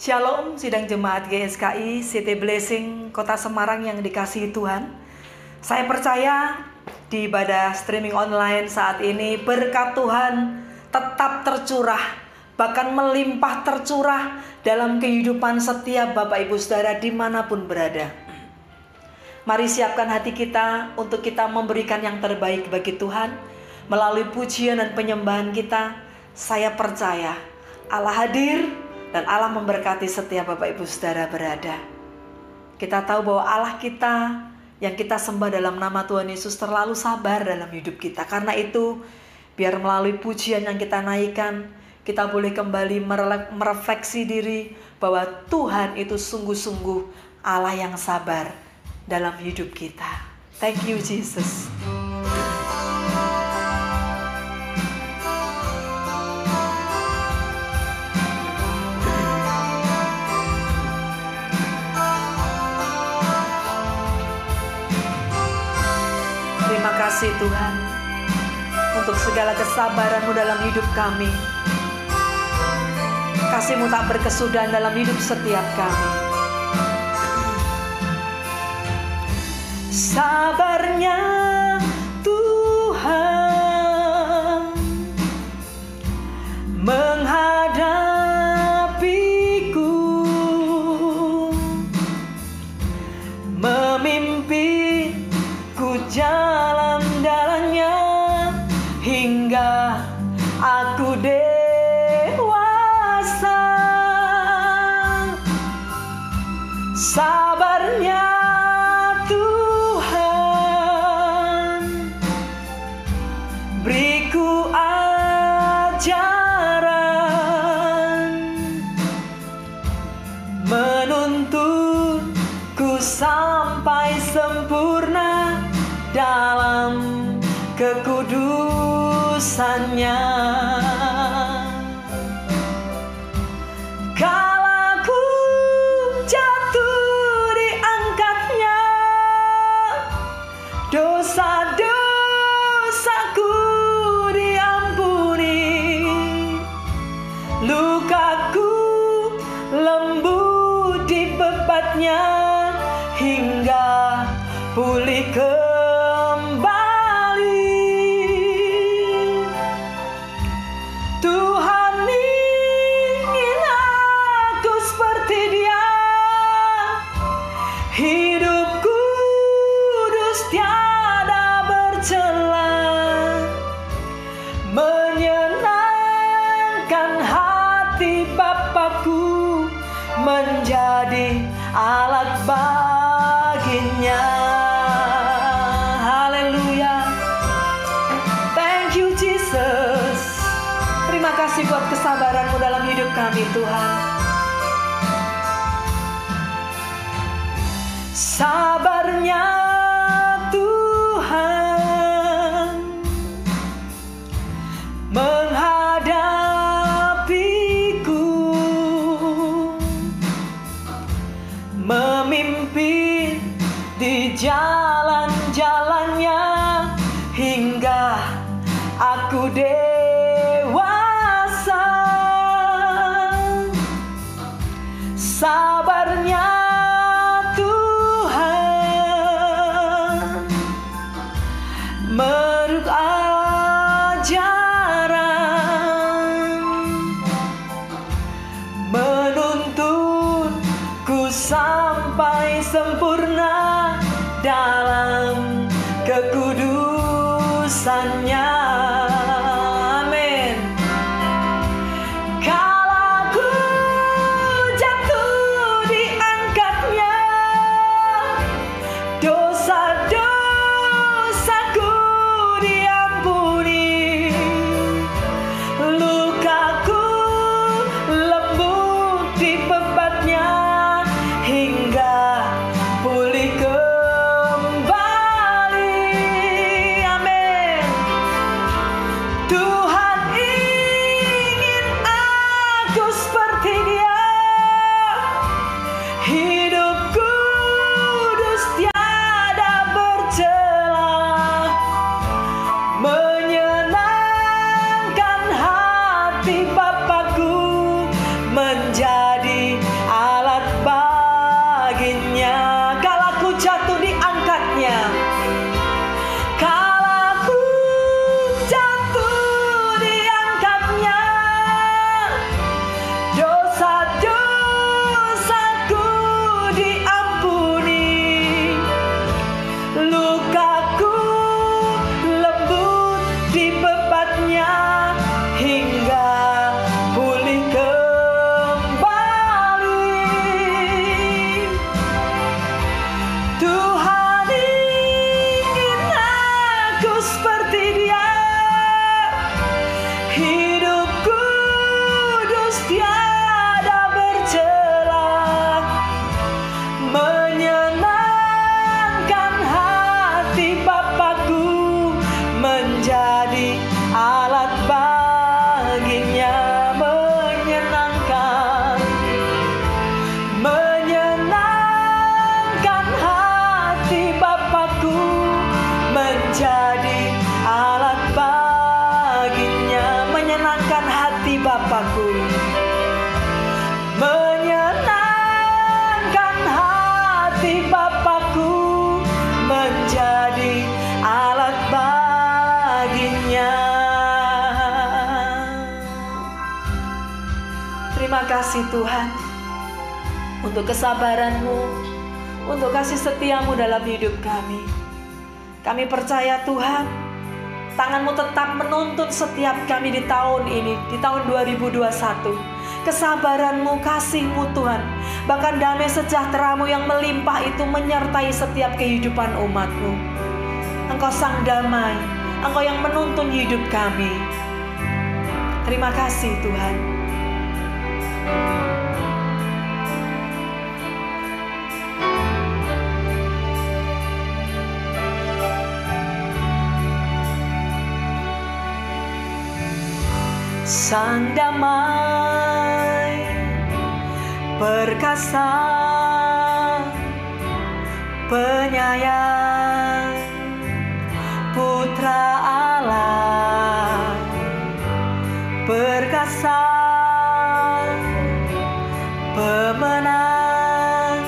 Shalom sidang jemaat GSKI City Blessing Kota Semarang yang dikasihi Tuhan. Saya percaya di ibadah streaming online saat ini berkat Tuhan tetap tercurah bahkan melimpah tercurah dalam kehidupan setiap Bapak Ibu Saudara di mana pun berada. Mari siapkan hati kita untuk kita memberikan yang terbaik bagi Tuhan melalui pujian dan penyembahan kita. Saya percaya Allah hadir dan Allah memberkati setiap Bapak Ibu Saudara berada. Kita tahu bahwa Allah kita yang kita sembah dalam nama Tuhan Yesus terlalu sabar dalam hidup kita. Karena itu, biar melalui pujian yang kita naikkan, kita boleh kembali merefleksi diri bahwa Tuhan itu sungguh-sungguh Allah yang sabar dalam hidup kita. Thank you Jesus. Kasih Tuhan untuk segala kesabaranmu dalam hidup kami. Kasihmu tak berkesudahan dalam hidup setiap kami. Sabarnya Tuhan dewasa sabarnya Tuhan. Beriku ajaran. Menuntunku sampai sempurna dalam kekudusannya He untuk kesabaranmu, untuk kasih setiamu dalam hidup kami. Kami percaya Tuhan, tanganmu tetap menuntun setiap kami di tahun ini, di tahun 2021. Kesabaranmu, kasihmu Tuhan, bahkan damai sejahteramu yang melimpah itu menyertai setiap kehidupan umatmu. Engkau sang damai, Engkau yang menuntun hidup kami. Terima kasih Tuhan. Sang damai perkasa penyayang putra Allah. Perkasa pemenang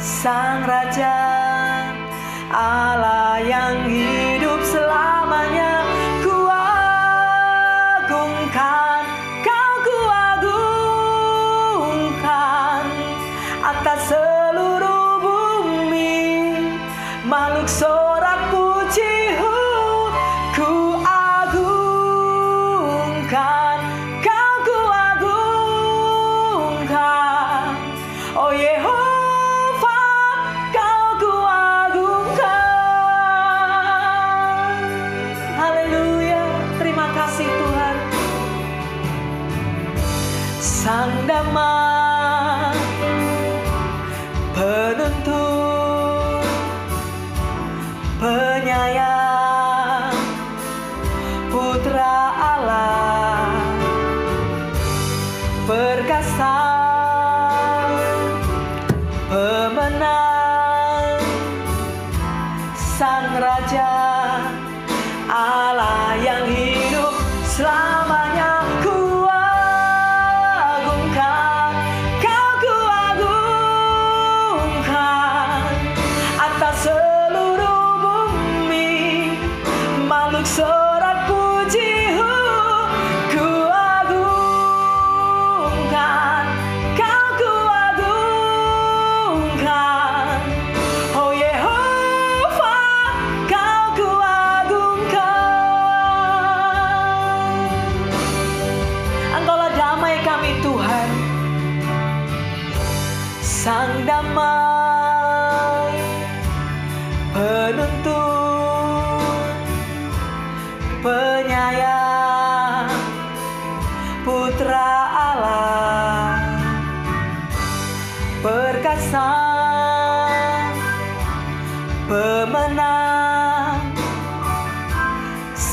sang raja Allah yang hidup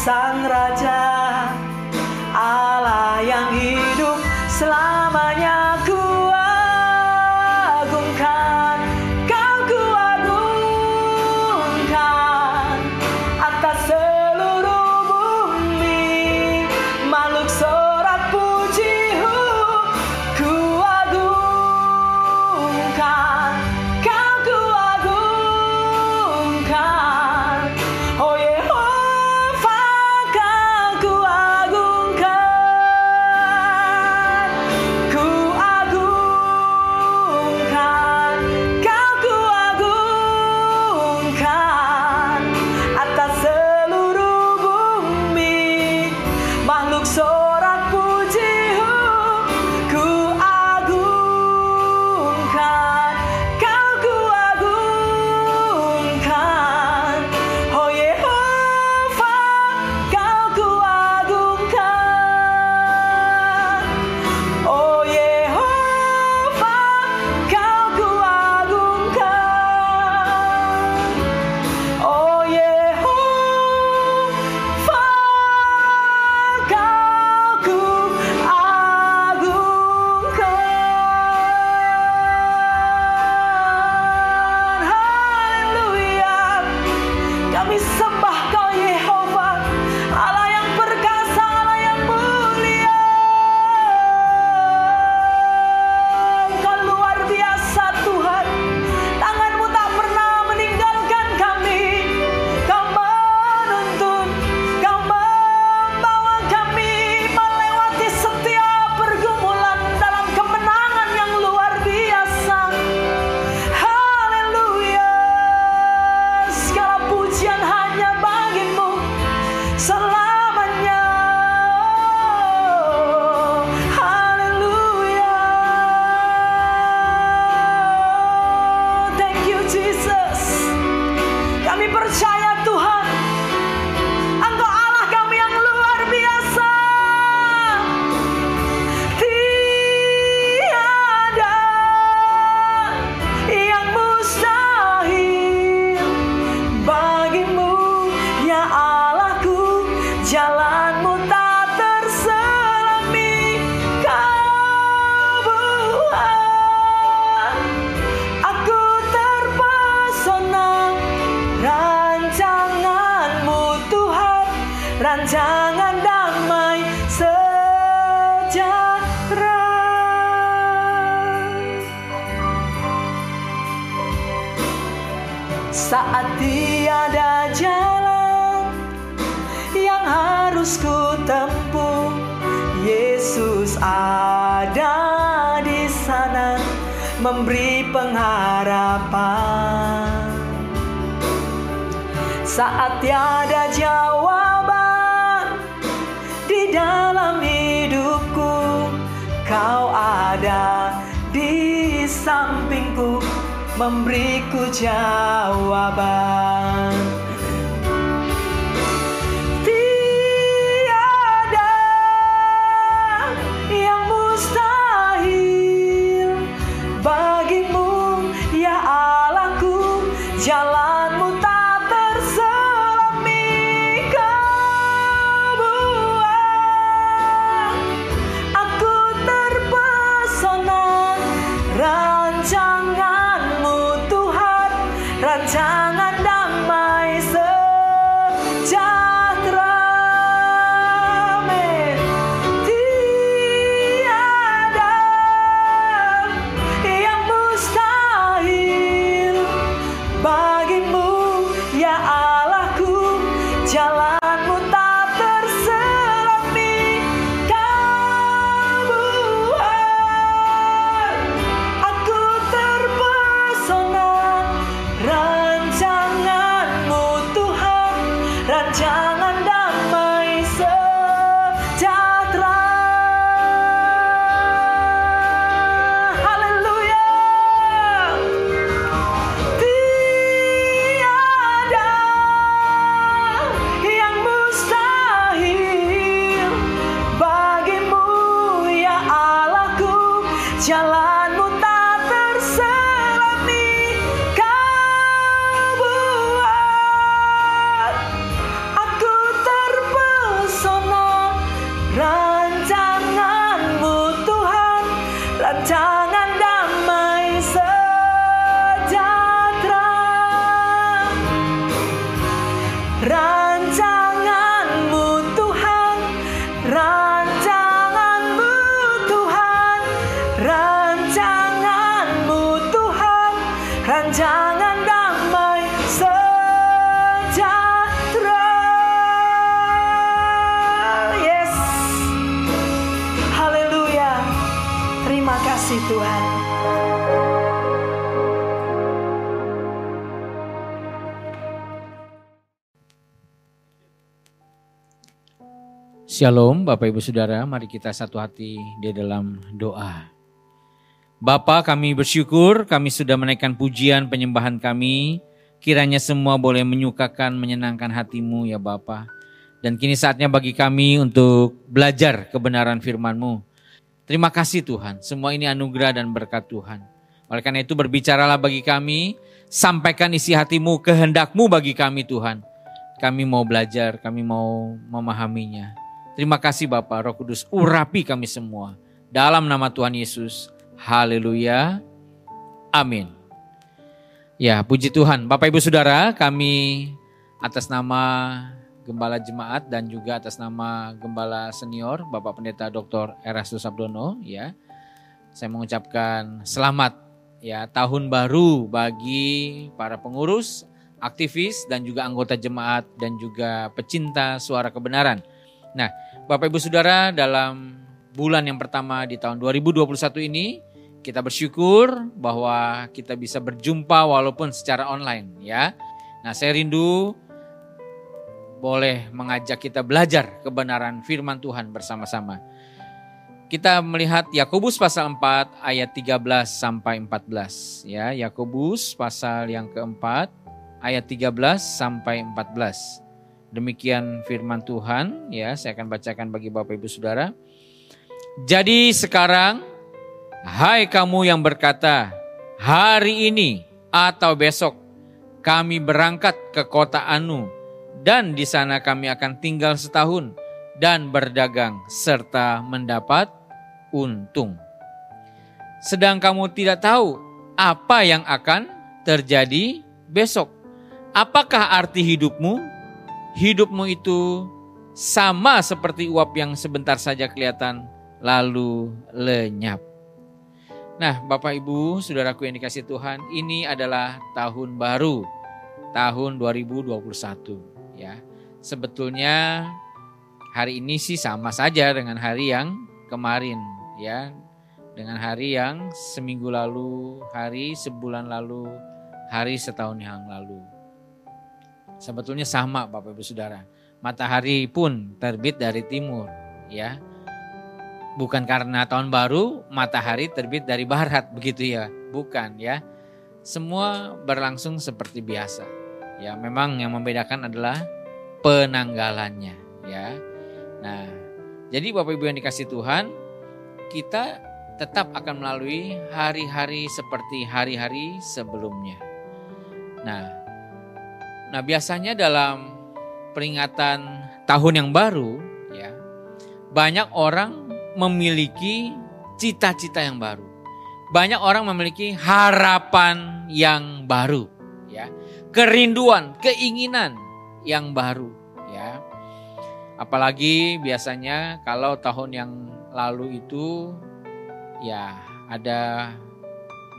sang raja Allah yang hidup selamanya 家。Shalom Bapak Ibu Saudara, mari kita satu hati di dalam doa. Bapa kami bersyukur kami sudah menaikkan pujian penyembahan kami. Kiranya semua boleh menyukakan, menyenangkan hatimu ya Bapa. Dan kini saatnya bagi kami untuk belajar kebenaran firman-Mu. Terima kasih Tuhan, semua ini anugerah dan berkat Tuhan. Oleh karena itu berbicaralah bagi kami, sampaikan isi hatimu, kehendakmu bagi kami Tuhan. Kami mau belajar, kami mau memahaminya. Terima kasih Bapak Roh Kudus, urapi kami semua. Dalam nama Tuhan Yesus, haleluya, amin. Ya puji Tuhan, Bapak Ibu Saudara kami atas nama Gembala Jemaat dan juga atas nama Gembala Senior Bapak Pendeta Dr. Erastus Abdono ya. Saya mengucapkan selamat ya tahun baru bagi para pengurus, aktivis dan juga anggota jemaat dan juga pecinta suara kebenaran. Nah, Bapak Ibu Saudara dalam bulan yang pertama di tahun 2021 ini kita bersyukur bahwa kita bisa berjumpa walaupun secara online ya. Nah, saya rindu boleh mengajak kita belajar kebenaran firman Tuhan bersama-sama. Kita melihat Yakobus pasal 4 ayat 13 sampai 14 ya. Yakobus pasal yang keempat ayat 13 sampai 14. Demikian firman Tuhan ya, saya akan bacakan bagi Bapak Ibu Saudara. Jadi sekarang hai kamu yang berkata, hari ini atau besok kami berangkat ke kota Anu dan di sana kami akan tinggal setahun dan berdagang serta mendapat untung. sedang kamu tidak tahu apa yang akan terjadi besok. Apakah arti hidupmu? Hidupmu itu sama seperti uap yang sebentar saja kelihatan lalu lenyap. Nah, Bapak Ibu, Saudaraku yang dikasih Tuhan, ini adalah tahun baru, tahun 2021 ya. Sebetulnya hari ini sih sama saja dengan hari yang kemarin ya dengan hari yang seminggu lalu, hari sebulan lalu, hari setahun yang lalu. Sebetulnya sama Bapak Ibu Saudara. Matahari pun terbit dari timur, ya. Bukan karena tahun baru matahari terbit dari barat begitu ya, bukan ya. Semua berlangsung seperti biasa. Ya, memang yang membedakan adalah penanggalannya, ya. Nah, jadi Bapak Ibu yang dikasih Tuhan, kita tetap akan melalui hari-hari seperti hari-hari sebelumnya. Nah, nah biasanya dalam peringatan tahun yang baru, ya, banyak orang memiliki cita-cita yang baru. Banyak orang memiliki harapan yang baru, ya, kerinduan, keinginan yang baru, ya. Apalagi biasanya kalau tahun yang lalu itu ya ada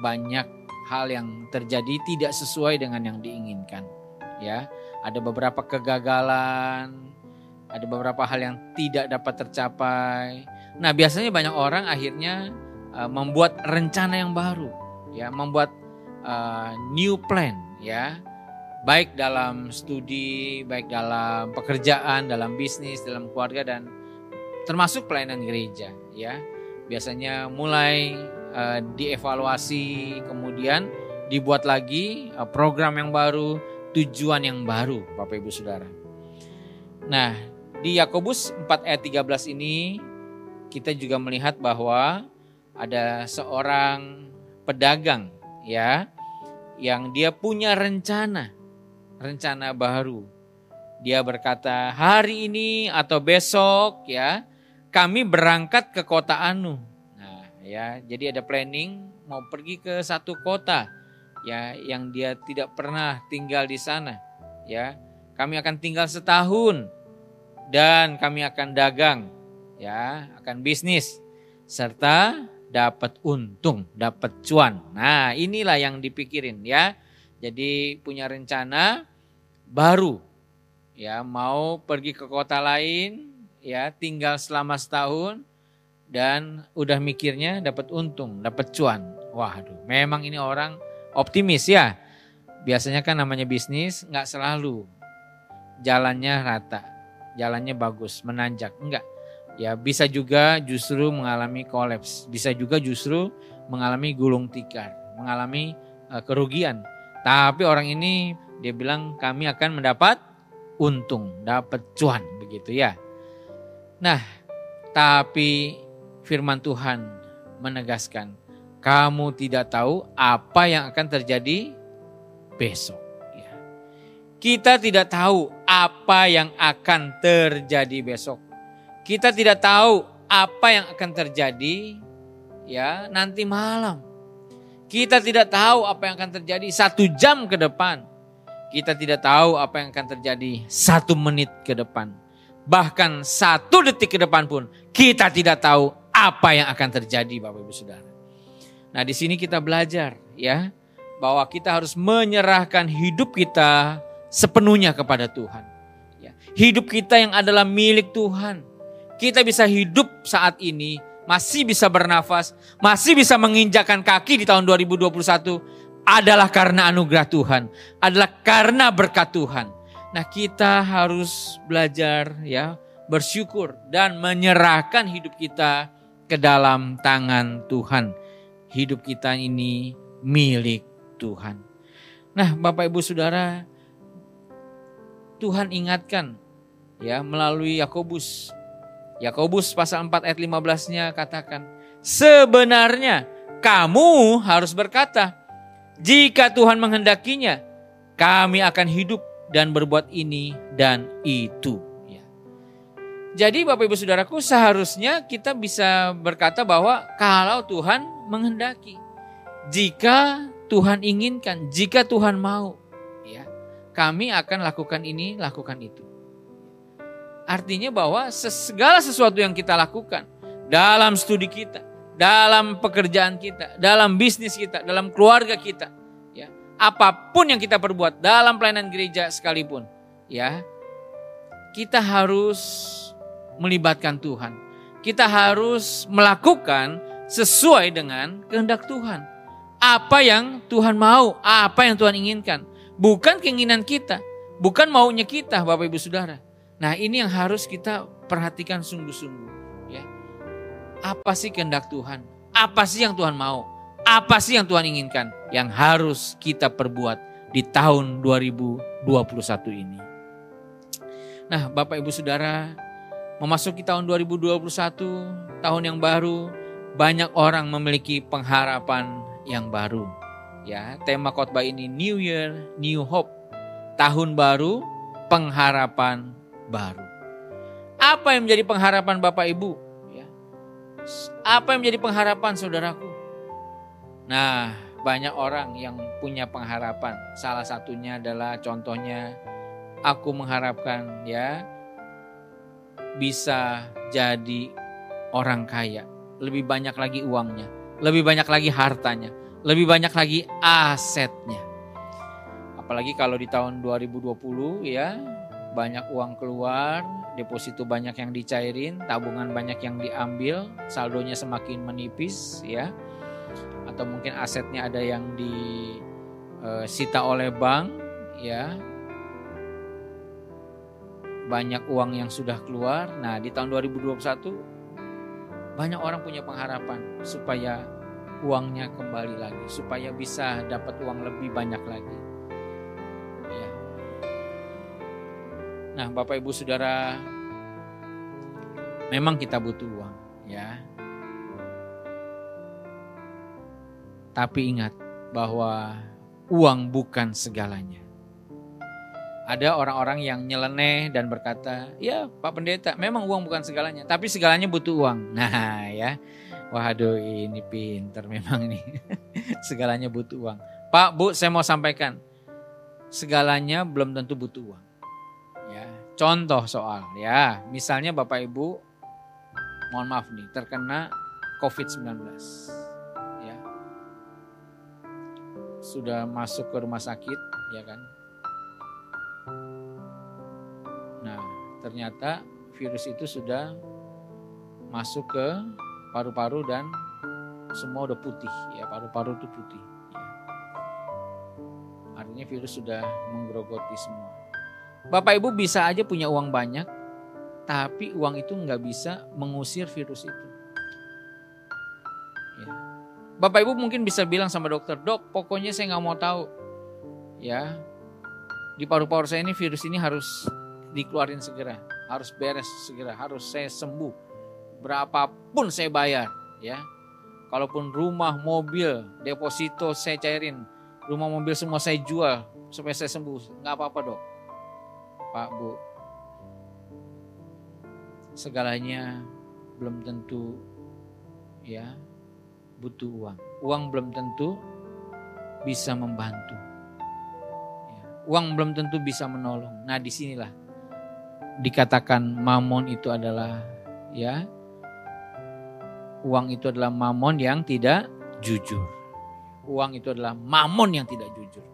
banyak hal yang terjadi tidak sesuai dengan yang diinginkan. Ya, ada beberapa kegagalan, ada beberapa hal yang tidak dapat tercapai. Nah, biasanya banyak orang akhirnya uh, membuat rencana yang baru, ya, membuat uh, new plan, ya, baik dalam studi, baik dalam pekerjaan, dalam bisnis, dalam keluarga dan termasuk pelayanan gereja, ya. Biasanya mulai uh, dievaluasi kemudian dibuat lagi uh, program yang baru tujuan yang baru Bapak Ibu Saudara. Nah di Yakobus 4 ayat 13 ini kita juga melihat bahwa ada seorang pedagang ya yang dia punya rencana rencana baru. Dia berkata, "Hari ini atau besok ya, kami berangkat ke kota Anu. Nah, ya, jadi ada planning mau pergi ke satu kota ya yang dia tidak pernah tinggal di sana. Ya, kami akan tinggal setahun dan kami akan dagang, ya, akan bisnis serta dapat untung, dapat cuan. Nah, inilah yang dipikirin ya. Jadi punya rencana baru ya mau pergi ke kota lain ya tinggal selama setahun dan udah mikirnya dapat untung, dapat cuan. Waduh, memang ini orang optimis ya. Biasanya kan namanya bisnis nggak selalu jalannya rata, jalannya bagus, menanjak, enggak. Ya bisa juga justru mengalami kolaps, bisa juga justru mengalami gulung tikar, mengalami uh, kerugian. Tapi orang ini dia bilang kami akan mendapat untung, dapat cuan begitu ya. Nah, tapi firman Tuhan menegaskan, kamu tidak tahu apa yang akan terjadi besok. Ya. Kita tidak tahu apa yang akan terjadi besok. Kita tidak tahu apa yang akan terjadi ya nanti malam. Kita tidak tahu apa yang akan terjadi satu jam ke depan. Kita tidak tahu apa yang akan terjadi satu menit ke depan bahkan satu detik ke depan pun kita tidak tahu apa yang akan terjadi Bapak Ibu Saudara. Nah, di sini kita belajar ya bahwa kita harus menyerahkan hidup kita sepenuhnya kepada Tuhan. Ya, hidup kita yang adalah milik Tuhan. Kita bisa hidup saat ini, masih bisa bernafas, masih bisa menginjakan kaki di tahun 2021 adalah karena anugerah Tuhan, adalah karena berkat Tuhan. Nah, kita harus belajar ya, bersyukur dan menyerahkan hidup kita ke dalam tangan Tuhan. Hidup kita ini milik Tuhan. Nah, Bapak Ibu Saudara, Tuhan ingatkan ya melalui Yakobus. Yakobus pasal 4 ayat 15-nya katakan, "Sebenarnya kamu harus berkata, jika Tuhan menghendakinya, kami akan hidup dan berbuat ini dan itu. Ya. Jadi Bapak Ibu Saudaraku seharusnya kita bisa berkata bahwa kalau Tuhan menghendaki. Jika Tuhan inginkan, jika Tuhan mau, ya, kami akan lakukan ini, lakukan itu. Artinya bahwa segala sesuatu yang kita lakukan dalam studi kita, dalam pekerjaan kita, dalam bisnis kita, dalam keluarga kita, ya, apa pun yang kita perbuat dalam pelayanan gereja sekalipun, ya, kita harus melibatkan Tuhan. Kita harus melakukan sesuai dengan kehendak Tuhan. Apa yang Tuhan mau, apa yang Tuhan inginkan. Bukan keinginan kita, bukan maunya kita Bapak Ibu Saudara. Nah ini yang harus kita perhatikan sungguh-sungguh. Ya. Apa sih kehendak Tuhan? Apa sih yang Tuhan mau? Apa sih yang Tuhan inginkan? Yang harus kita perbuat di tahun 2021 ini. Nah Bapak Ibu Saudara, memasuki tahun 2021, tahun yang baru, banyak orang memiliki pengharapan yang baru. Ya, tema khotbah ini New Year, New Hope. Tahun baru, pengharapan baru. Apa yang menjadi pengharapan Bapak Ibu? Ya. Apa yang menjadi pengharapan saudaraku? Nah, banyak orang yang punya pengharapan. Salah satunya adalah contohnya aku mengharapkan ya bisa jadi orang kaya lebih banyak lagi uangnya, lebih banyak lagi hartanya, lebih banyak lagi asetnya. Apalagi kalau di tahun 2020 ya, banyak uang keluar, deposito banyak yang dicairin, tabungan banyak yang diambil, saldonya semakin menipis ya. Atau mungkin asetnya ada yang disita eh, oleh bank ya. Banyak uang yang sudah keluar. Nah, di tahun 2021 banyak orang punya pengharapan supaya uangnya kembali lagi, supaya bisa dapat uang lebih banyak lagi. Ya. Nah, Bapak Ibu Saudara, memang kita butuh uang, ya. Tapi ingat bahwa uang bukan segalanya. Ada orang-orang yang nyeleneh dan berkata, ya Pak Pendeta memang uang bukan segalanya, tapi segalanya butuh uang. Nah ya, waduh ini pinter memang nih, segalanya butuh uang. Pak Bu saya mau sampaikan, segalanya belum tentu butuh uang. Ya, contoh soal ya, misalnya Bapak Ibu, mohon maaf nih, terkena COVID-19. Ya, sudah masuk ke rumah sakit, ya kan? Ternyata virus itu sudah masuk ke paru-paru dan semua udah putih. Ya paru-paru itu putih. Ya. artinya virus sudah menggerogoti semua. Bapak ibu bisa aja punya uang banyak tapi uang itu nggak bisa mengusir virus itu. Ya. bapak ibu mungkin bisa bilang sama dokter dok pokoknya saya nggak mau tahu. Ya. Di paru-paru saya ini virus ini harus dikeluarin segera, harus beres segera, harus saya sembuh. Berapapun saya bayar, ya. Kalaupun rumah, mobil, deposito saya cairin, rumah mobil semua saya jual supaya saya sembuh, nggak apa-apa dok. Pak Bu, segalanya belum tentu ya butuh uang. Uang belum tentu bisa membantu. Ya, uang belum tentu bisa menolong. Nah di sinilah dikatakan mamon itu adalah ya uang itu adalah mamon yang tidak jujur. Uang itu adalah mamon yang tidak jujur.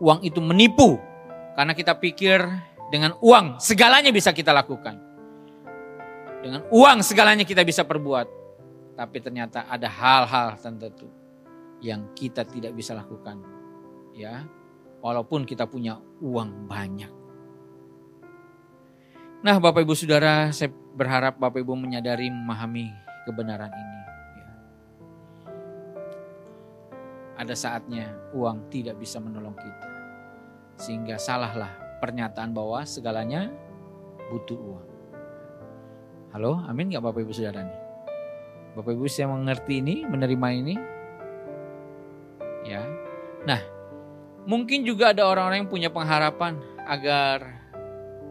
Uang itu menipu karena kita pikir dengan uang segalanya bisa kita lakukan. Dengan uang segalanya kita bisa perbuat. Tapi ternyata ada hal-hal tertentu yang kita tidak bisa lakukan. Ya, walaupun kita punya uang banyak. Nah Bapak Ibu Saudara, saya berharap Bapak Ibu menyadari memahami kebenaran ini. Ya. Ada saatnya uang tidak bisa menolong kita. Sehingga salahlah pernyataan bahwa segalanya butuh uang. Halo, amin gak Bapak Ibu Saudara nih? Bapak Ibu saya mengerti ini, menerima ini? Ya. Nah, mungkin juga ada orang-orang yang punya pengharapan agar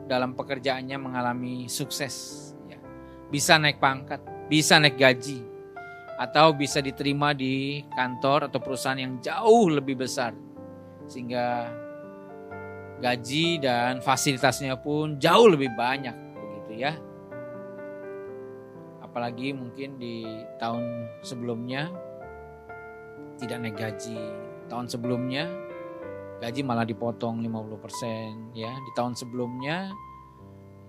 dalam pekerjaannya mengalami sukses, ya. bisa naik pangkat, bisa naik gaji, atau bisa diterima di kantor atau perusahaan yang jauh lebih besar. Sehingga gaji dan fasilitasnya pun jauh lebih banyak begitu ya. Apalagi mungkin di tahun sebelumnya tidak naik gaji. Tahun sebelumnya gaji malah dipotong 50% ya di tahun sebelumnya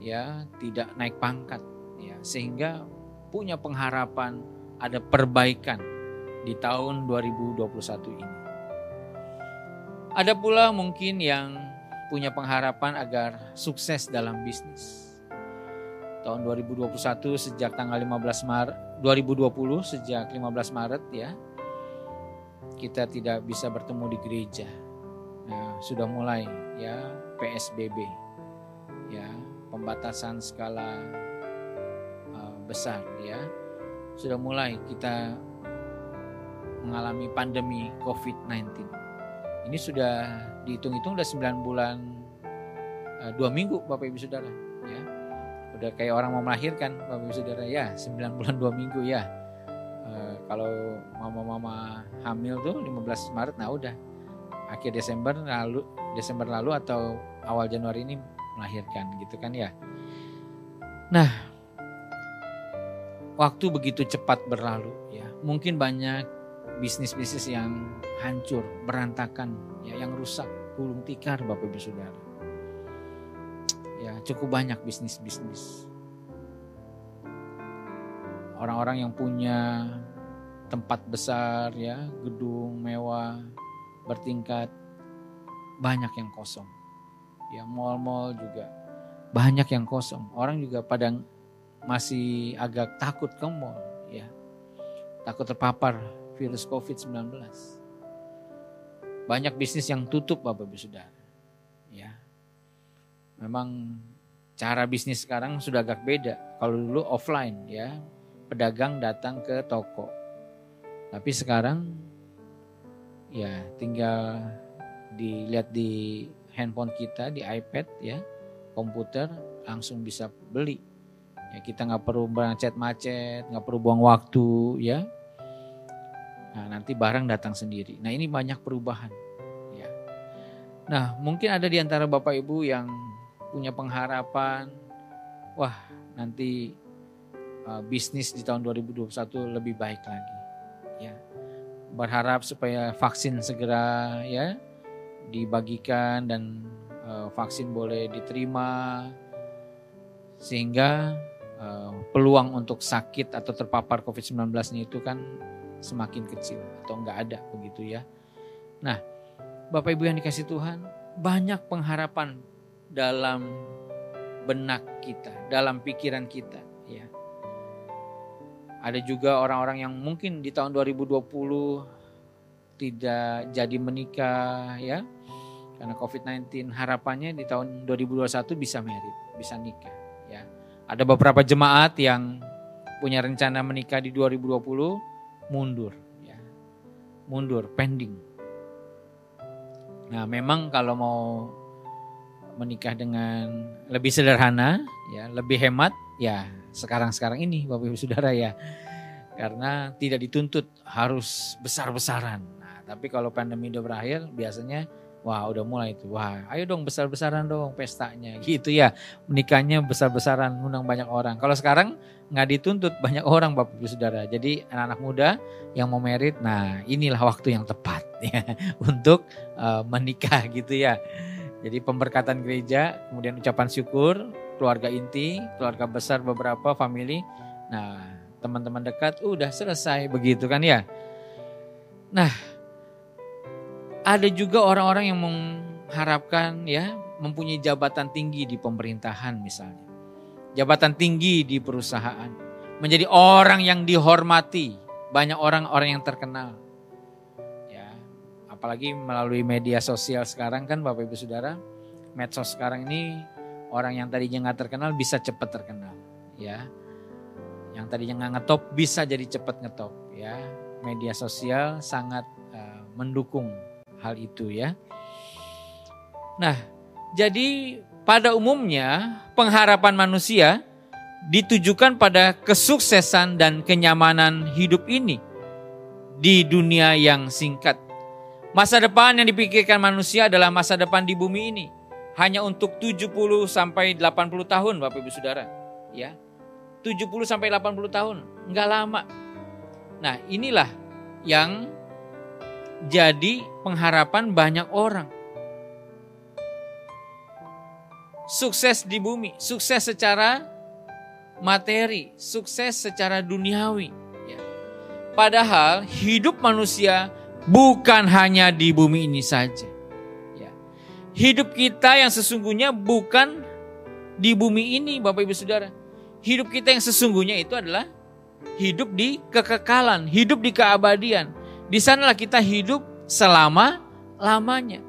ya tidak naik pangkat ya sehingga punya pengharapan ada perbaikan di tahun 2021 ini. Ada pula mungkin yang punya pengharapan agar sukses dalam bisnis. Tahun 2021 sejak tanggal 15 Maret 2020 sejak 15 Maret ya. Kita tidak bisa bertemu di gereja. Nah, sudah mulai ya PSBB. Ya, pembatasan skala uh, besar ya sudah mulai kita mengalami pandemi COVID-19. Ini sudah dihitung-hitung udah 9 bulan uh, minggu Bapak Ibu Saudara ya. Udah kayak orang mau melahirkan Bapak Ibu Saudara ya 9 bulan dua minggu ya. Uh, kalau mama-mama hamil tuh 15 Maret nah udah akhir Desember lalu Desember lalu atau awal Januari ini melahirkan gitu kan ya. Nah, waktu begitu cepat berlalu ya. Mungkin banyak bisnis-bisnis yang hancur, berantakan, ya yang rusak, gulung tikar Bapak Ibu Saudara. Ya, cukup banyak bisnis-bisnis. Orang-orang yang punya tempat besar ya, gedung mewah, bertingkat banyak yang kosong. Ya, mall-mall juga banyak yang kosong. Orang juga pada masih agak takut ke mall ya. Takut terpapar virus Covid-19. Banyak bisnis yang tutup Bapak Ibu Saudara. Ya. Memang cara bisnis sekarang sudah agak beda. Kalau dulu offline ya, pedagang datang ke toko. Tapi sekarang ya tinggal dilihat di handphone kita, di iPad ya, komputer langsung bisa beli Ya, kita nggak perlu macet-macet, nggak perlu buang waktu, ya. Nah, nanti barang datang sendiri. Nah, ini banyak perubahan. Ya. Nah, mungkin ada di antara Bapak Ibu yang punya pengharapan, wah nanti uh, bisnis di tahun 2021 lebih baik lagi. Berharap supaya vaksin segera ya dibagikan dan uh, vaksin boleh diterima sehingga Eh, peluang untuk sakit atau terpapar COVID-19 itu kan semakin kecil atau enggak ada begitu ya. Nah, Bapak Ibu yang dikasih Tuhan, banyak pengharapan dalam benak kita, dalam pikiran kita. Ada juga orang-orang yang mungkin di tahun 2020 tidak jadi menikah ya. Karena COVID-19 harapannya di tahun 2021 bisa merit, bisa nikah ya ada beberapa jemaat yang punya rencana menikah di 2020 mundur ya. Mundur, pending. Nah, memang kalau mau menikah dengan lebih sederhana, ya, lebih hemat, ya sekarang-sekarang ini Bapak Ibu Saudara ya. Karena tidak dituntut harus besar-besaran. Nah, tapi kalau pandemi udah berakhir, biasanya Wah udah mulai itu, wah ayo dong besar-besaran dong pestanya gitu ya. Menikahnya besar-besaran, undang banyak orang. Kalau sekarang nggak dituntut banyak orang Bapak Ibu Saudara. Jadi anak-anak muda yang mau merit, nah inilah waktu yang tepat ya untuk uh, menikah gitu ya. Jadi pemberkatan gereja, kemudian ucapan syukur, keluarga inti, keluarga besar beberapa family. Nah, teman-teman dekat udah selesai begitu kan ya. Nah, ada juga orang-orang yang mengharapkan ya mempunyai jabatan tinggi di pemerintahan misalnya. Jabatan tinggi di perusahaan. Menjadi orang yang dihormati. Banyak orang-orang yang terkenal. Ya, apalagi melalui media sosial sekarang kan Bapak Ibu Saudara, medsos sekarang ini orang yang tadinya nggak terkenal bisa cepat terkenal, ya. Yang tadinya nggak ngetop bisa jadi cepat ngetop, ya. Media sosial sangat uh, mendukung hal itu ya. Nah, jadi pada umumnya pengharapan manusia ditujukan pada kesuksesan dan kenyamanan hidup ini di dunia yang singkat. Masa depan yang dipikirkan manusia adalah masa depan di bumi ini hanya untuk 70 sampai 80 tahun Bapak Ibu Saudara, ya. 70 sampai 80 tahun, enggak lama. Nah, inilah yang jadi pengharapan banyak orang. Sukses di bumi, sukses secara materi, sukses secara duniawi. Ya. Padahal hidup manusia bukan hanya di bumi ini saja. Hidup kita yang sesungguhnya bukan di bumi ini Bapak Ibu Saudara. Hidup kita yang sesungguhnya itu adalah hidup di kekekalan, hidup di keabadian. Di sanalah kita hidup selama lamanya.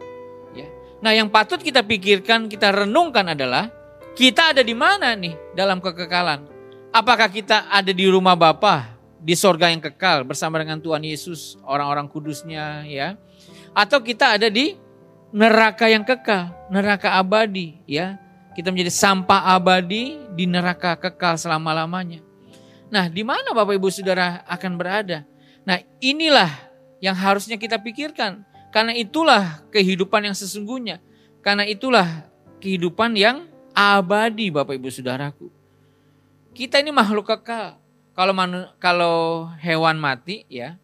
Ya. Nah, yang patut kita pikirkan, kita renungkan adalah kita ada di mana nih dalam kekekalan? Apakah kita ada di rumah Bapa di sorga yang kekal bersama dengan Tuhan Yesus, orang-orang kudusnya ya? Atau kita ada di neraka yang kekal, neraka abadi ya? Kita menjadi sampah abadi di neraka kekal selama-lamanya. Nah, di mana Bapak Ibu Saudara akan berada? Nah, inilah yang harusnya kita pikirkan. Karena itulah kehidupan yang sesungguhnya. Karena itulah kehidupan yang abadi Bapak Ibu Saudaraku. Kita ini makhluk kekal. Kalau manu, kalau hewan mati ya,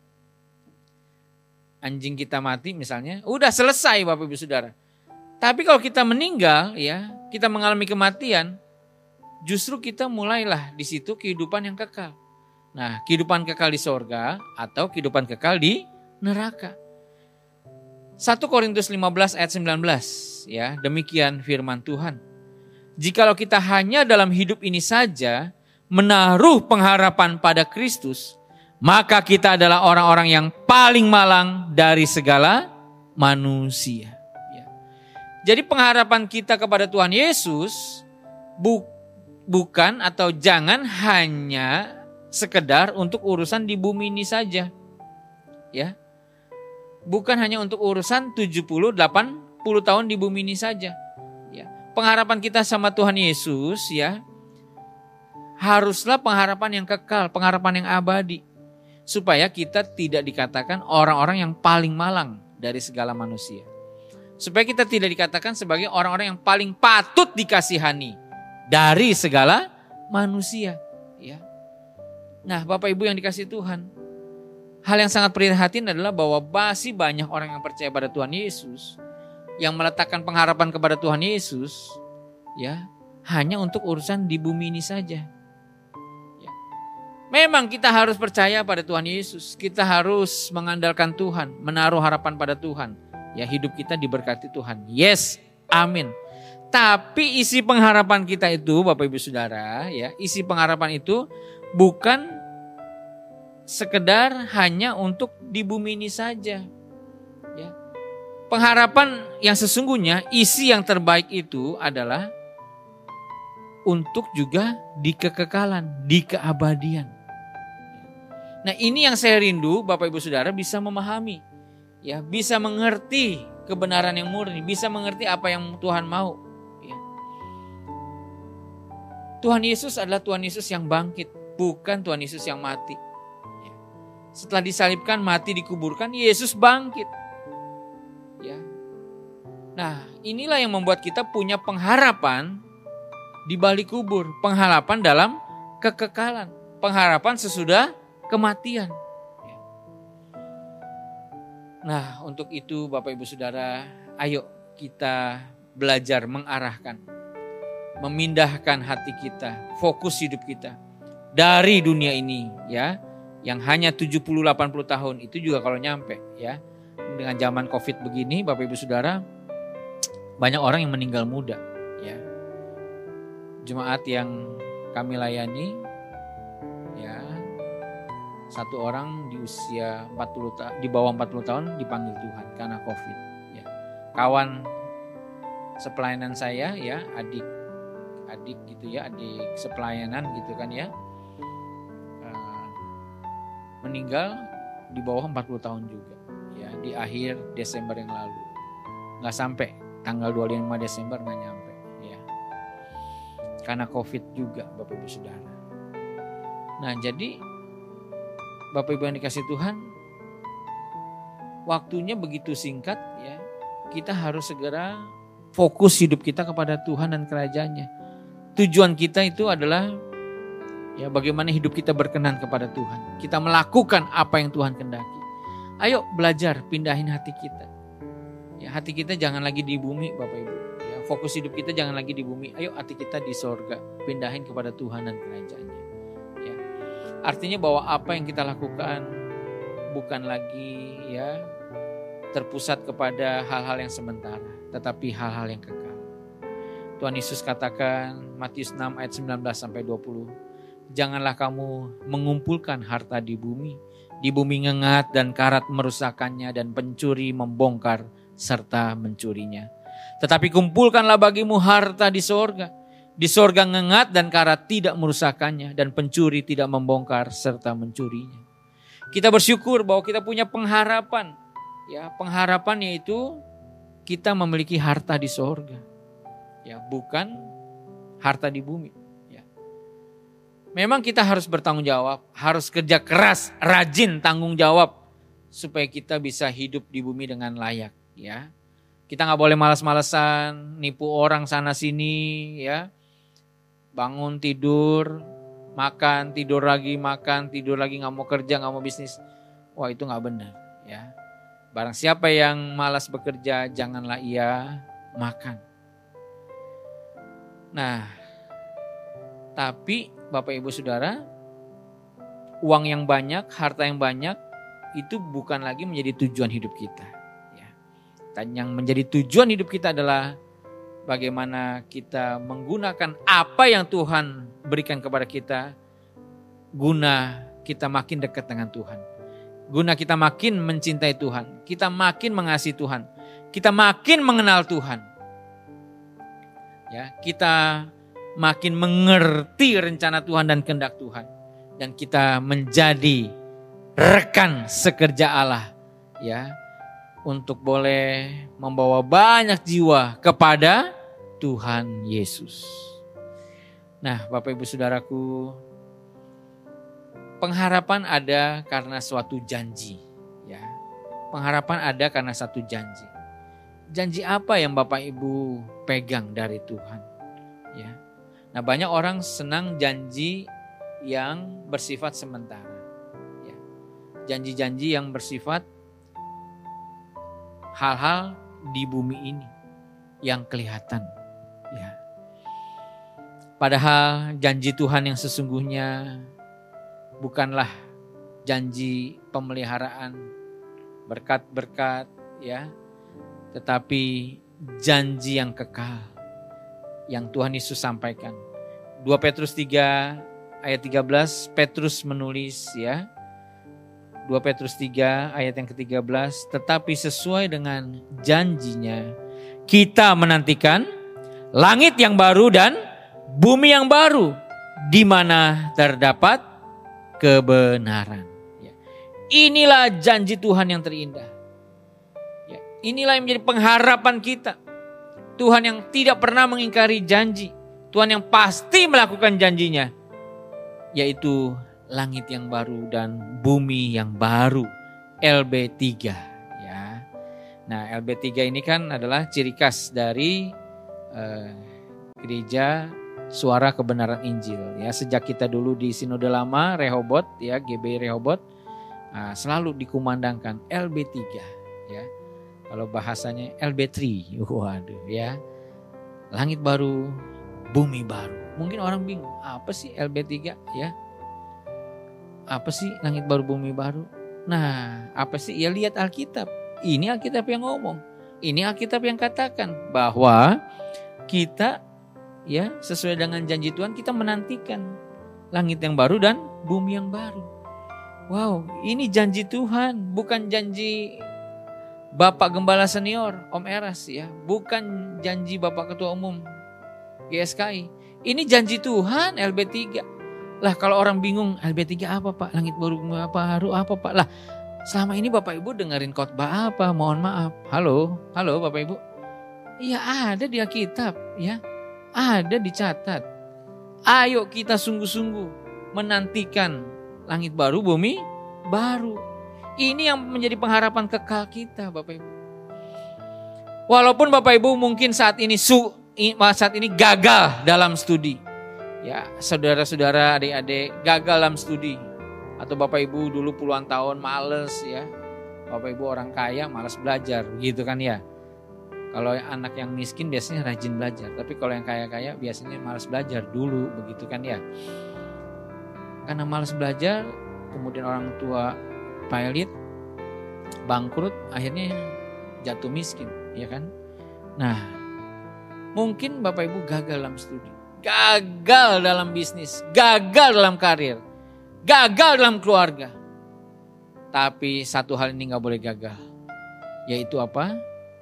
anjing kita mati misalnya, udah selesai Bapak Ibu Saudara. Tapi kalau kita meninggal ya, kita mengalami kematian, justru kita mulailah di situ kehidupan yang kekal. Nah, kehidupan kekal di sorga atau kehidupan kekal di neraka. 1 Korintus 15 ayat 19 ya, demikian firman Tuhan. Jikalau kita hanya dalam hidup ini saja menaruh pengharapan pada Kristus, maka kita adalah orang-orang yang paling malang dari segala manusia. Ya. Jadi pengharapan kita kepada Tuhan Yesus bu bukan atau jangan hanya sekedar untuk urusan di bumi ini saja. Ya. Bukan hanya untuk urusan 70 80 tahun di bumi ini saja pengharapan kita sama Tuhan Yesus ya haruslah pengharapan yang kekal, pengharapan yang abadi supaya kita tidak dikatakan orang-orang yang paling malang dari segala manusia. Supaya kita tidak dikatakan sebagai orang-orang yang paling patut dikasihani dari segala manusia, ya. Nah, Bapak Ibu yang dikasih Tuhan, hal yang sangat prihatin adalah bahwa masih banyak orang yang percaya pada Tuhan Yesus yang meletakkan pengharapan kepada Tuhan Yesus ya hanya untuk urusan di bumi ini saja. Ya. Memang kita harus percaya pada Tuhan Yesus, kita harus mengandalkan Tuhan, menaruh harapan pada Tuhan. Ya hidup kita diberkati Tuhan. Yes, amin. Tapi isi pengharapan kita itu Bapak Ibu Saudara, ya, isi pengharapan itu bukan sekedar hanya untuk di bumi ini saja pengharapan yang sesungguhnya isi yang terbaik itu adalah untuk juga di kekekalan, di keabadian. Nah, ini yang saya rindu Bapak Ibu Saudara bisa memahami. Ya, bisa mengerti kebenaran yang murni, bisa mengerti apa yang Tuhan mau. Ya. Tuhan Yesus adalah Tuhan Yesus yang bangkit, bukan Tuhan Yesus yang mati. Ya. Setelah disalibkan, mati, dikuburkan, Yesus bangkit. Nah, inilah yang membuat kita punya pengharapan di balik kubur, pengharapan dalam kekekalan, pengharapan sesudah kematian. Nah, untuk itu Bapak Ibu Saudara, ayo kita belajar mengarahkan, memindahkan hati kita, fokus hidup kita dari dunia ini ya, yang hanya 70 80 tahun itu juga kalau nyampe ya. Dengan zaman Covid begini Bapak Ibu Saudara, banyak orang yang meninggal muda ya jemaat yang kami layani ya satu orang di usia 40 di bawah 40 tahun dipanggil Tuhan karena Covid ya kawan sepelayanan saya ya adik adik gitu ya adik sepelayanan gitu kan ya uh, meninggal di bawah 40 tahun juga ya di akhir Desember yang lalu nggak sampai tanggal 25 Desember nggak nyampe ya. Karena Covid juga Bapak Ibu Saudara. Nah jadi Bapak Ibu yang dikasih Tuhan, waktunya begitu singkat ya. Kita harus segera fokus hidup kita kepada Tuhan dan kerajaannya. Tujuan kita itu adalah ya bagaimana hidup kita berkenan kepada Tuhan. Kita melakukan apa yang Tuhan kendaki. Ayo belajar pindahin hati kita. Ya, hati kita jangan lagi di bumi Bapak Ibu. Ya, fokus hidup kita jangan lagi di bumi. Ayo hati kita di sorga. Pindahin kepada Tuhan dan kerajaannya. Ya. Artinya bahwa apa yang kita lakukan bukan lagi ya terpusat kepada hal-hal yang sementara, tetapi hal-hal yang kekal. Tuhan Yesus katakan Matius 6 ayat 19 sampai 20. Janganlah kamu mengumpulkan harta di bumi, di bumi ngengat dan karat merusakannya dan pencuri membongkar serta mencurinya. Tetapi kumpulkanlah bagimu harta di sorga. Di sorga ngengat dan karat tidak merusakannya dan pencuri tidak membongkar serta mencurinya. Kita bersyukur bahwa kita punya pengharapan Ya, pengharapan yaitu kita memiliki harta di sorga. Ya, bukan harta di bumi. Ya. Memang kita harus bertanggung jawab, harus kerja keras, rajin tanggung jawab supaya kita bisa hidup di bumi dengan layak. Ya, kita nggak boleh malas-malesan, nipu orang sana sini, ya. Bangun tidur, makan, tidur lagi, makan, tidur lagi, nggak mau kerja, nggak mau bisnis. Wah itu nggak benar, ya. Barang siapa yang malas bekerja, janganlah ia makan. Nah, tapi Bapak Ibu Saudara, uang yang banyak, harta yang banyak, itu bukan lagi menjadi tujuan hidup kita. Ya. Dan yang menjadi tujuan hidup kita adalah bagaimana kita menggunakan apa yang Tuhan berikan kepada kita, guna kita makin dekat dengan Tuhan. Guna kita makin mencintai Tuhan, kita makin mengasihi Tuhan, kita makin mengenal Tuhan. Ya, kita makin mengerti rencana Tuhan dan kehendak Tuhan. Dan kita menjadi rekan sekerja Allah ya untuk boleh membawa banyak jiwa kepada Tuhan Yesus. Nah, Bapak Ibu Saudaraku, Pengharapan ada karena suatu janji, ya. Pengharapan ada karena satu janji. Janji apa yang Bapak Ibu pegang dari Tuhan? Ya. Nah, banyak orang senang janji yang bersifat sementara. Ya. Janji-janji yang bersifat hal-hal di bumi ini yang kelihatan. Ya. Padahal janji Tuhan yang sesungguhnya bukanlah janji pemeliharaan berkat-berkat ya, tetapi janji yang kekal yang Tuhan Yesus sampaikan. 2 Petrus 3 ayat 13 Petrus menulis ya. 2 Petrus 3 ayat yang ke-13 tetapi sesuai dengan janjinya kita menantikan langit yang baru dan bumi yang baru di mana terdapat kebenaran. Ya. Inilah janji Tuhan yang terindah. Ya. Inilah yang menjadi pengharapan kita. Tuhan yang tidak pernah mengingkari janji. Tuhan yang pasti melakukan janjinya. Yaitu langit yang baru dan bumi yang baru. LB3 ya. Nah, LB3 ini kan adalah ciri khas dari uh, gereja suara kebenaran Injil ya sejak kita dulu di sinode lama Rehobot ya GB Rehobot nah, selalu dikumandangkan LB3 ya kalau bahasanya LB3 waduh ya langit baru bumi baru mungkin orang bingung apa sih LB3 ya apa sih langit baru bumi baru nah apa sih ya lihat Alkitab ini Alkitab yang ngomong ini Alkitab yang katakan bahwa kita ya sesuai dengan janji Tuhan kita menantikan langit yang baru dan bumi yang baru. Wow, ini janji Tuhan, bukan janji Bapak Gembala Senior, Om Eras ya, bukan janji Bapak Ketua Umum GSKI. Ini janji Tuhan LB3. Lah kalau orang bingung LB3 apa Pak? Langit baru apa baru apa Pak? Lah selama ini Bapak Ibu dengerin khotbah apa? Mohon maaf. Halo, halo Bapak Ibu. Iya ada di Alkitab ya ada dicatat Ayo kita sungguh-sungguh menantikan langit baru, bumi baru. Ini yang menjadi pengharapan kekal kita, Bapak Ibu. Walaupun Bapak Ibu mungkin saat ini su, saat ini gagal dalam studi. Ya, saudara-saudara, adik-adik gagal dalam studi. Atau Bapak Ibu dulu puluhan tahun males ya. Bapak Ibu orang kaya males belajar, gitu kan ya. Kalau anak yang miskin biasanya rajin belajar, tapi kalau yang kaya-kaya biasanya malas belajar dulu, begitu kan ya. Karena malas belajar, kemudian orang tua pilot, bangkrut, akhirnya jatuh miskin, ya kan? Nah, mungkin Bapak Ibu gagal dalam studi, gagal dalam bisnis, gagal dalam karir, gagal dalam keluarga. Tapi satu hal ini nggak boleh gagal, yaitu apa?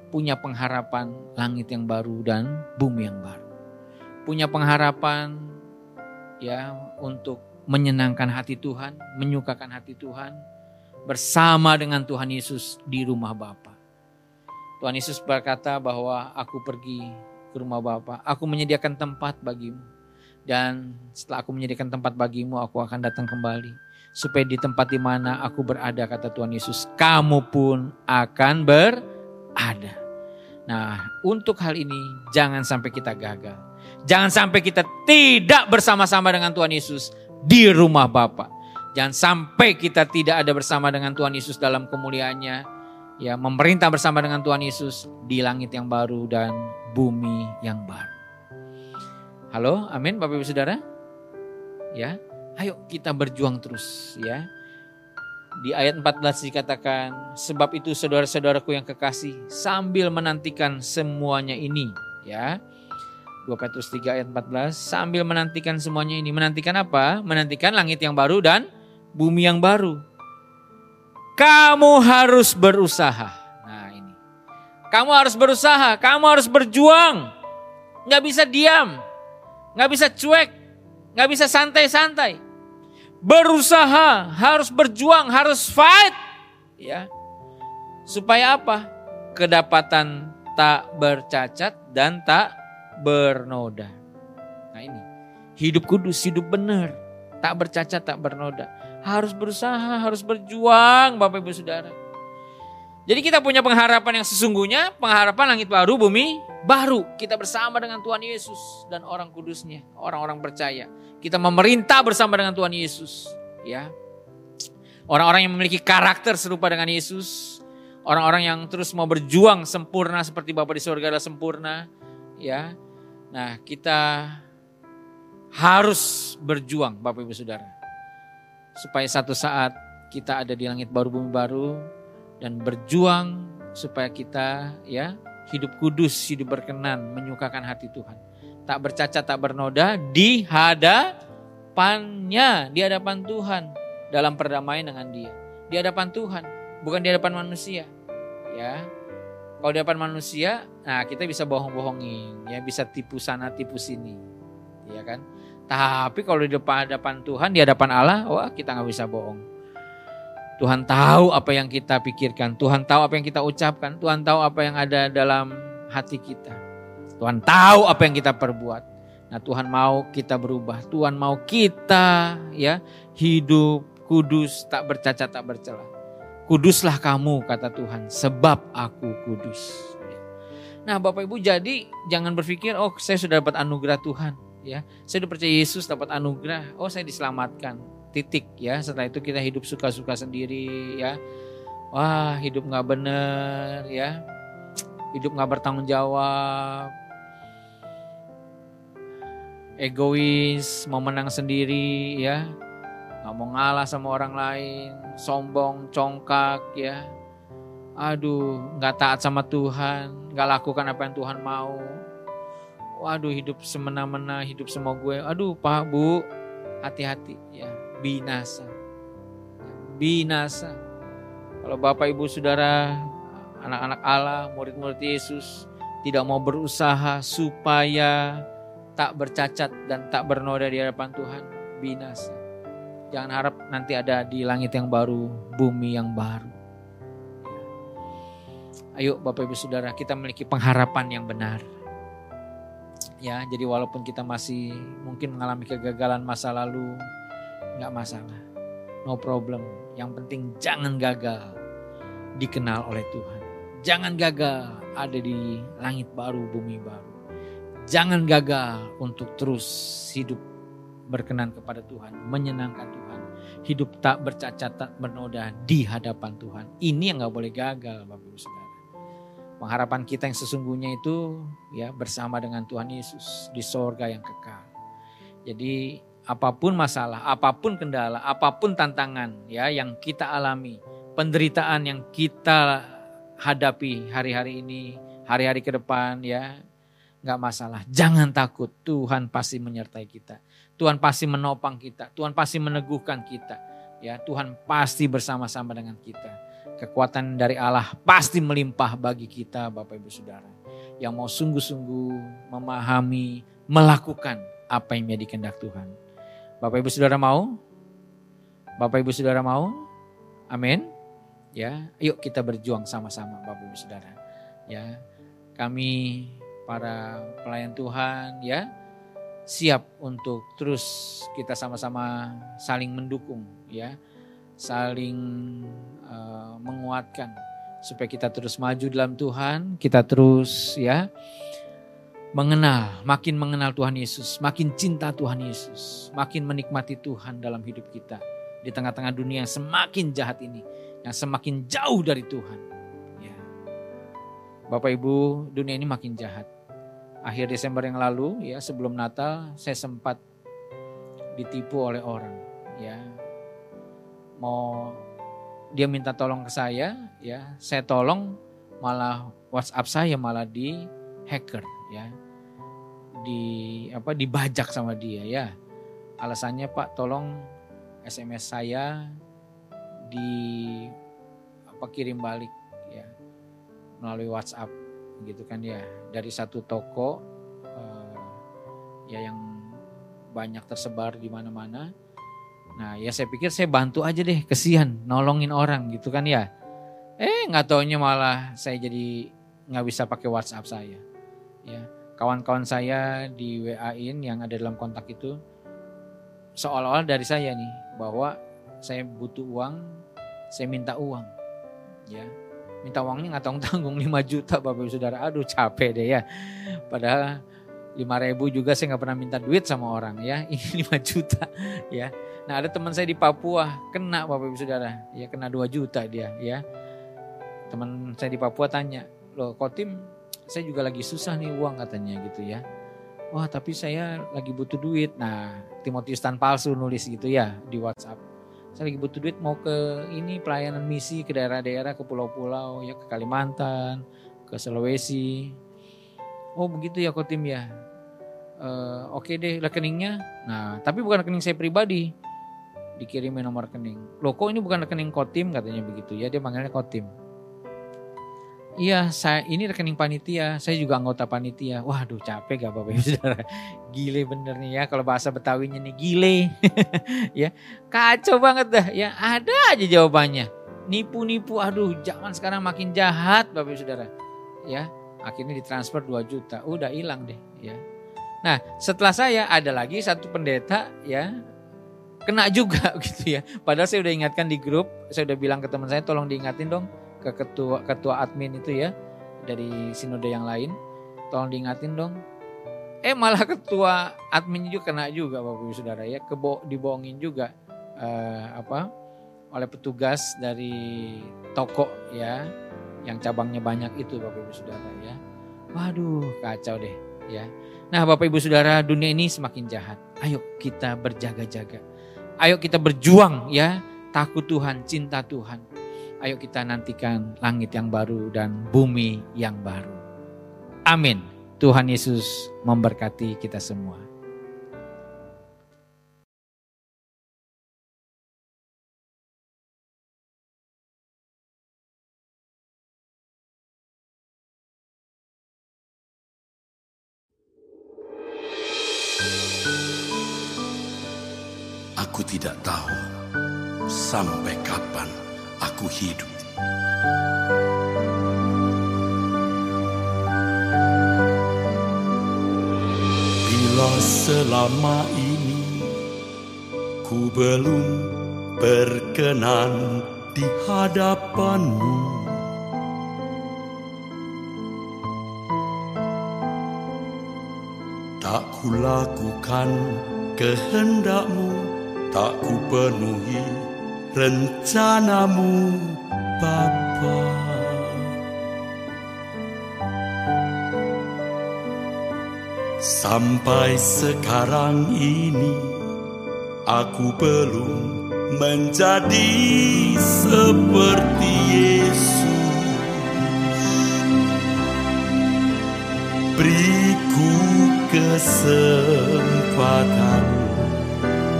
punya pengharapan langit yang baru dan bumi yang baru. Punya pengharapan ya untuk menyenangkan hati Tuhan, menyukakan hati Tuhan bersama dengan Tuhan Yesus di rumah Bapa. Tuhan Yesus berkata bahwa aku pergi ke rumah Bapa, aku menyediakan tempat bagimu. Dan setelah aku menyediakan tempat bagimu, aku akan datang kembali. Supaya di tempat di mana aku berada, kata Tuhan Yesus, kamu pun akan berada. Nah, untuk hal ini jangan sampai kita gagal. Jangan sampai kita tidak bersama-sama dengan Tuhan Yesus di rumah Bapa. Jangan sampai kita tidak ada bersama dengan Tuhan Yesus dalam kemuliaannya. Ya, memerintah bersama dengan Tuhan Yesus di langit yang baru dan bumi yang baru. Halo, amin Bapak Ibu Saudara. Ya, ayo kita berjuang terus ya di ayat 14 dikatakan, sebab itu saudara-saudaraku yang kekasih, sambil menantikan semuanya ini, ya. 2 Petrus 3 ayat 14, sambil menantikan semuanya ini. Menantikan apa? Menantikan langit yang baru dan bumi yang baru. Kamu harus berusaha. Nah ini. Kamu harus berusaha, kamu harus berjuang. Nggak bisa diam, nggak bisa cuek, nggak bisa santai-santai berusaha, harus berjuang, harus fight. Ya. Supaya apa? Kedapatan tak bercacat dan tak bernoda. Nah ini, hidup kudus, hidup benar, tak bercacat, tak bernoda. Harus berusaha, harus berjuang Bapak Ibu Saudara. Jadi kita punya pengharapan yang sesungguhnya, pengharapan langit baru, bumi baru. Kita bersama dengan Tuhan Yesus dan orang kudusnya, orang-orang percaya. Kita memerintah bersama dengan Tuhan Yesus, ya. Orang-orang yang memiliki karakter serupa dengan Yesus, orang-orang yang terus mau berjuang sempurna seperti Bapa di surga adalah sempurna, ya. Nah, kita harus berjuang Bapak Ibu Saudara. Supaya satu saat kita ada di langit baru bumi baru dan berjuang supaya kita ya hidup kudus, hidup berkenan, menyukakan hati Tuhan tak bercacat, tak bernoda di hadapannya, di hadapan Tuhan dalam perdamaian dengan Dia. Di hadapan Tuhan, bukan di hadapan manusia. Ya. Kalau di hadapan manusia, nah kita bisa bohong-bohongin, ya bisa tipu sana, tipu sini. Ya kan? Tapi kalau di depan hadapan Tuhan, di hadapan Allah, wah kita nggak bisa bohong. Tuhan tahu apa yang kita pikirkan, Tuhan tahu apa yang kita ucapkan, Tuhan tahu apa yang ada dalam hati kita. Tuhan tahu apa yang kita perbuat. Nah, Tuhan mau kita berubah. Tuhan mau kita ya hidup kudus, tak bercacat, tak bercela. Kuduslah kamu kata Tuhan, sebab aku kudus. Nah, Bapak Ibu jadi jangan berpikir oh saya sudah dapat anugerah Tuhan ya. Saya sudah percaya Yesus dapat anugerah, oh saya diselamatkan. Titik ya. Setelah itu kita hidup suka-suka sendiri ya. Wah, hidup nggak bener ya. Hidup nggak bertanggung jawab, egois, mau menang sendiri ya, nggak mau ngalah sama orang lain, sombong, congkak ya, aduh nggak taat sama Tuhan, nggak lakukan apa yang Tuhan mau, waduh hidup semena-mena, hidup semua gue, aduh pak bu, hati-hati ya, binasa, binasa. Kalau bapak ibu saudara, anak-anak Allah, murid-murid Yesus tidak mau berusaha supaya tak bercacat dan tak bernoda di hadapan Tuhan, binasa. Jangan harap nanti ada di langit yang baru, bumi yang baru. Ayo Bapak Ibu Saudara, kita memiliki pengharapan yang benar. Ya, jadi walaupun kita masih mungkin mengalami kegagalan masa lalu, nggak masalah. No problem. Yang penting jangan gagal dikenal oleh Tuhan. Jangan gagal ada di langit baru, bumi baru. Jangan gagal untuk terus hidup berkenan kepada Tuhan, menyenangkan Tuhan. Hidup tak bercacat, tak bernoda di hadapan Tuhan. Ini yang nggak boleh gagal, Bapak Ibu Saudara. Pengharapan kita yang sesungguhnya itu ya bersama dengan Tuhan Yesus di sorga yang kekal. Jadi apa pun masalah, apa pun kendala, apa pun tantangan ya yang kita alami, penderitaan yang kita hadapi hari-hari ini, hari-hari ke depan ya, nggak masalah. Jangan takut, Tuhan pasti menyertai kita. Tuhan pasti menopang kita, Tuhan pasti meneguhkan kita. Ya, Tuhan pasti bersama-sama dengan kita Kekuatan dari Allah pasti melimpah bagi kita Bapak Ibu Saudara. Yang mau sungguh-sungguh memahami, melakukan apa yang menjadi kehendak Tuhan. Bapak Ibu Saudara mau? Bapak Ibu Saudara mau? Amin. Ya, yuk kita berjuang sama-sama Bapak Ibu Saudara. Ya, kami para pelayan Tuhan ya siap untuk terus kita sama-sama saling mendukung ya saling uh, menguatkan supaya kita terus maju dalam Tuhan, kita terus ya mengenal, makin mengenal Tuhan Yesus, makin cinta Tuhan Yesus, makin menikmati Tuhan dalam hidup kita di tengah-tengah dunia yang semakin jahat ini, yang semakin jauh dari Tuhan. Ya. Bapak Ibu, dunia ini makin jahat. Akhir Desember yang lalu ya sebelum Natal saya sempat ditipu oleh orang ya mau dia minta tolong ke saya, ya saya tolong malah WhatsApp saya malah di hacker, ya di apa dibajak sama dia ya. Alasannya Pak tolong SMS saya di apa kirim balik ya melalui WhatsApp gitu kan ya dari satu toko uh, ya yang banyak tersebar di mana-mana Nah ya saya pikir saya bantu aja deh, kesian nolongin orang gitu kan ya. Eh nggak taunya malah saya jadi nggak bisa pakai WhatsApp saya. Ya kawan-kawan saya di WA-in yang ada dalam kontak itu seolah-olah dari saya nih bahwa saya butuh uang, saya minta uang. Ya, minta uangnya nggak tanggung tanggung 5 juta Bapak Ibu Saudara. Aduh capek deh ya. Padahal 5 ribu juga saya nggak pernah minta duit sama orang ya. Ini 5 juta ya. Nah ada teman saya di Papua kena Bapak Ibu Saudara, ya kena 2 juta dia ya. Teman saya di Papua tanya, loh Kotim saya juga lagi susah nih uang katanya gitu ya. Wah tapi saya lagi butuh duit. Nah Timotius Tan palsu nulis gitu ya di WhatsApp. Saya lagi butuh duit mau ke ini pelayanan misi ke daerah-daerah, ke pulau-pulau, ya ke Kalimantan, ke Sulawesi. Oh begitu ya Kotim ya. Uh, Oke okay deh rekeningnya. Nah tapi bukan rekening saya pribadi dikirimin nomor rekening. Loh kok ini bukan rekening Kotim katanya begitu ya, dia manggilnya Kotim. Iya, saya ini rekening panitia, saya juga anggota panitia. Waduh, capek gak Bapak Ibu Saudara? Gile bener nih ya kalau bahasa Betawinya nih gile. ya, kacau banget dah ya. Ada aja jawabannya. Nipu-nipu, aduh, zaman sekarang makin jahat Bapak Ibu Saudara. Ya, akhirnya ditransfer 2 juta. Udah hilang deh ya. Nah, setelah saya ada lagi satu pendeta ya kena juga gitu ya. Padahal saya udah ingatkan di grup, saya udah bilang ke teman saya tolong diingatin dong ke ketua ketua admin itu ya dari sinode yang lain, tolong diingatin dong. Eh malah ketua admin juga kena juga Bapak Ibu Saudara ya, kebo dibohongin juga uh, apa oleh petugas dari toko ya yang cabangnya banyak itu Bapak Ibu Saudara ya. Waduh, kacau deh ya. Nah, Bapak Ibu Saudara, dunia ini semakin jahat. Ayo kita berjaga-jaga. Ayo kita berjuang ya, takut Tuhan, cinta Tuhan. Ayo kita nantikan langit yang baru dan bumi yang baru. Amin. Tuhan Yesus memberkati kita semua. Selama ini ku belum berkenan di hadapanmu. Tak ku lakukan kehendakmu Tak ku penuhi rencanamu Bapa Sampai sekarang ini Aku belum menjadi seperti Yesus. Beriku kesempatan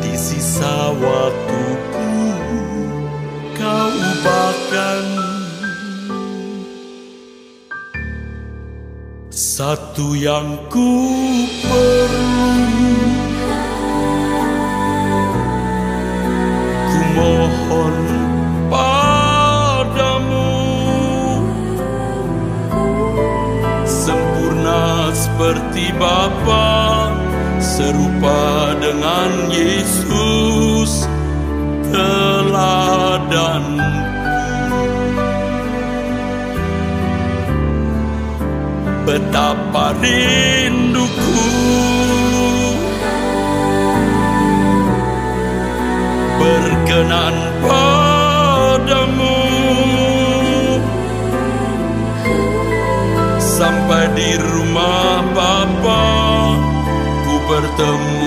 di sisa waktuku kau ubahkan satu yang ku perlu. Ku mohon padamu. Sempurna seperti Bapa serupa dengan Yesus. Teladan betapa rinduku. Berkenan padamu. Sampai di rumah Bapa ku bertemu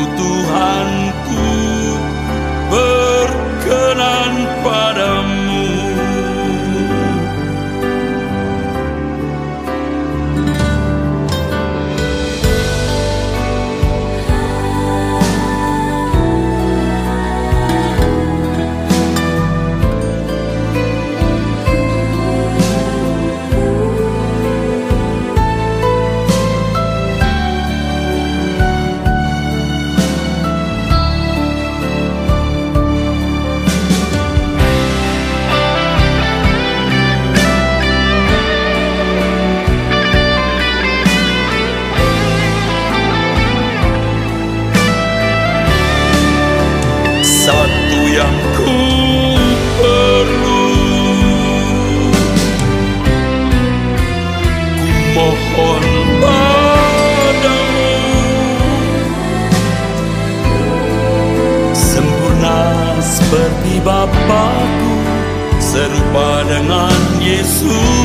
Yesus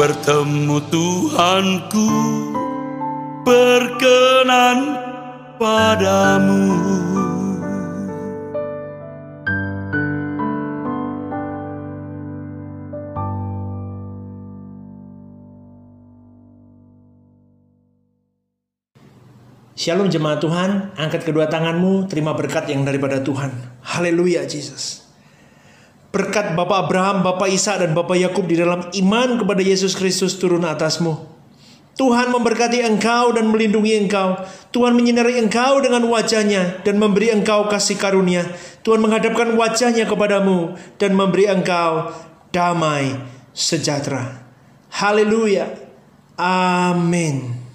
bertemu Tuhanku Berkenan padamu Shalom jemaat Tuhan, angkat kedua tanganmu, terima berkat yang daripada Tuhan. Haleluya Jesus. Berkat Bapak Abraham, Bapak Isa dan Bapak Yakub di dalam iman kepada Yesus Kristus turun atasmu. Tuhan memberkati engkau dan melindungi engkau. Tuhan menyinari engkau dengan wajahnya dan memberi engkau kasih karunia. Tuhan menghadapkan wajahnya kepadamu dan memberi engkau damai sejahtera. Haleluya. Amin.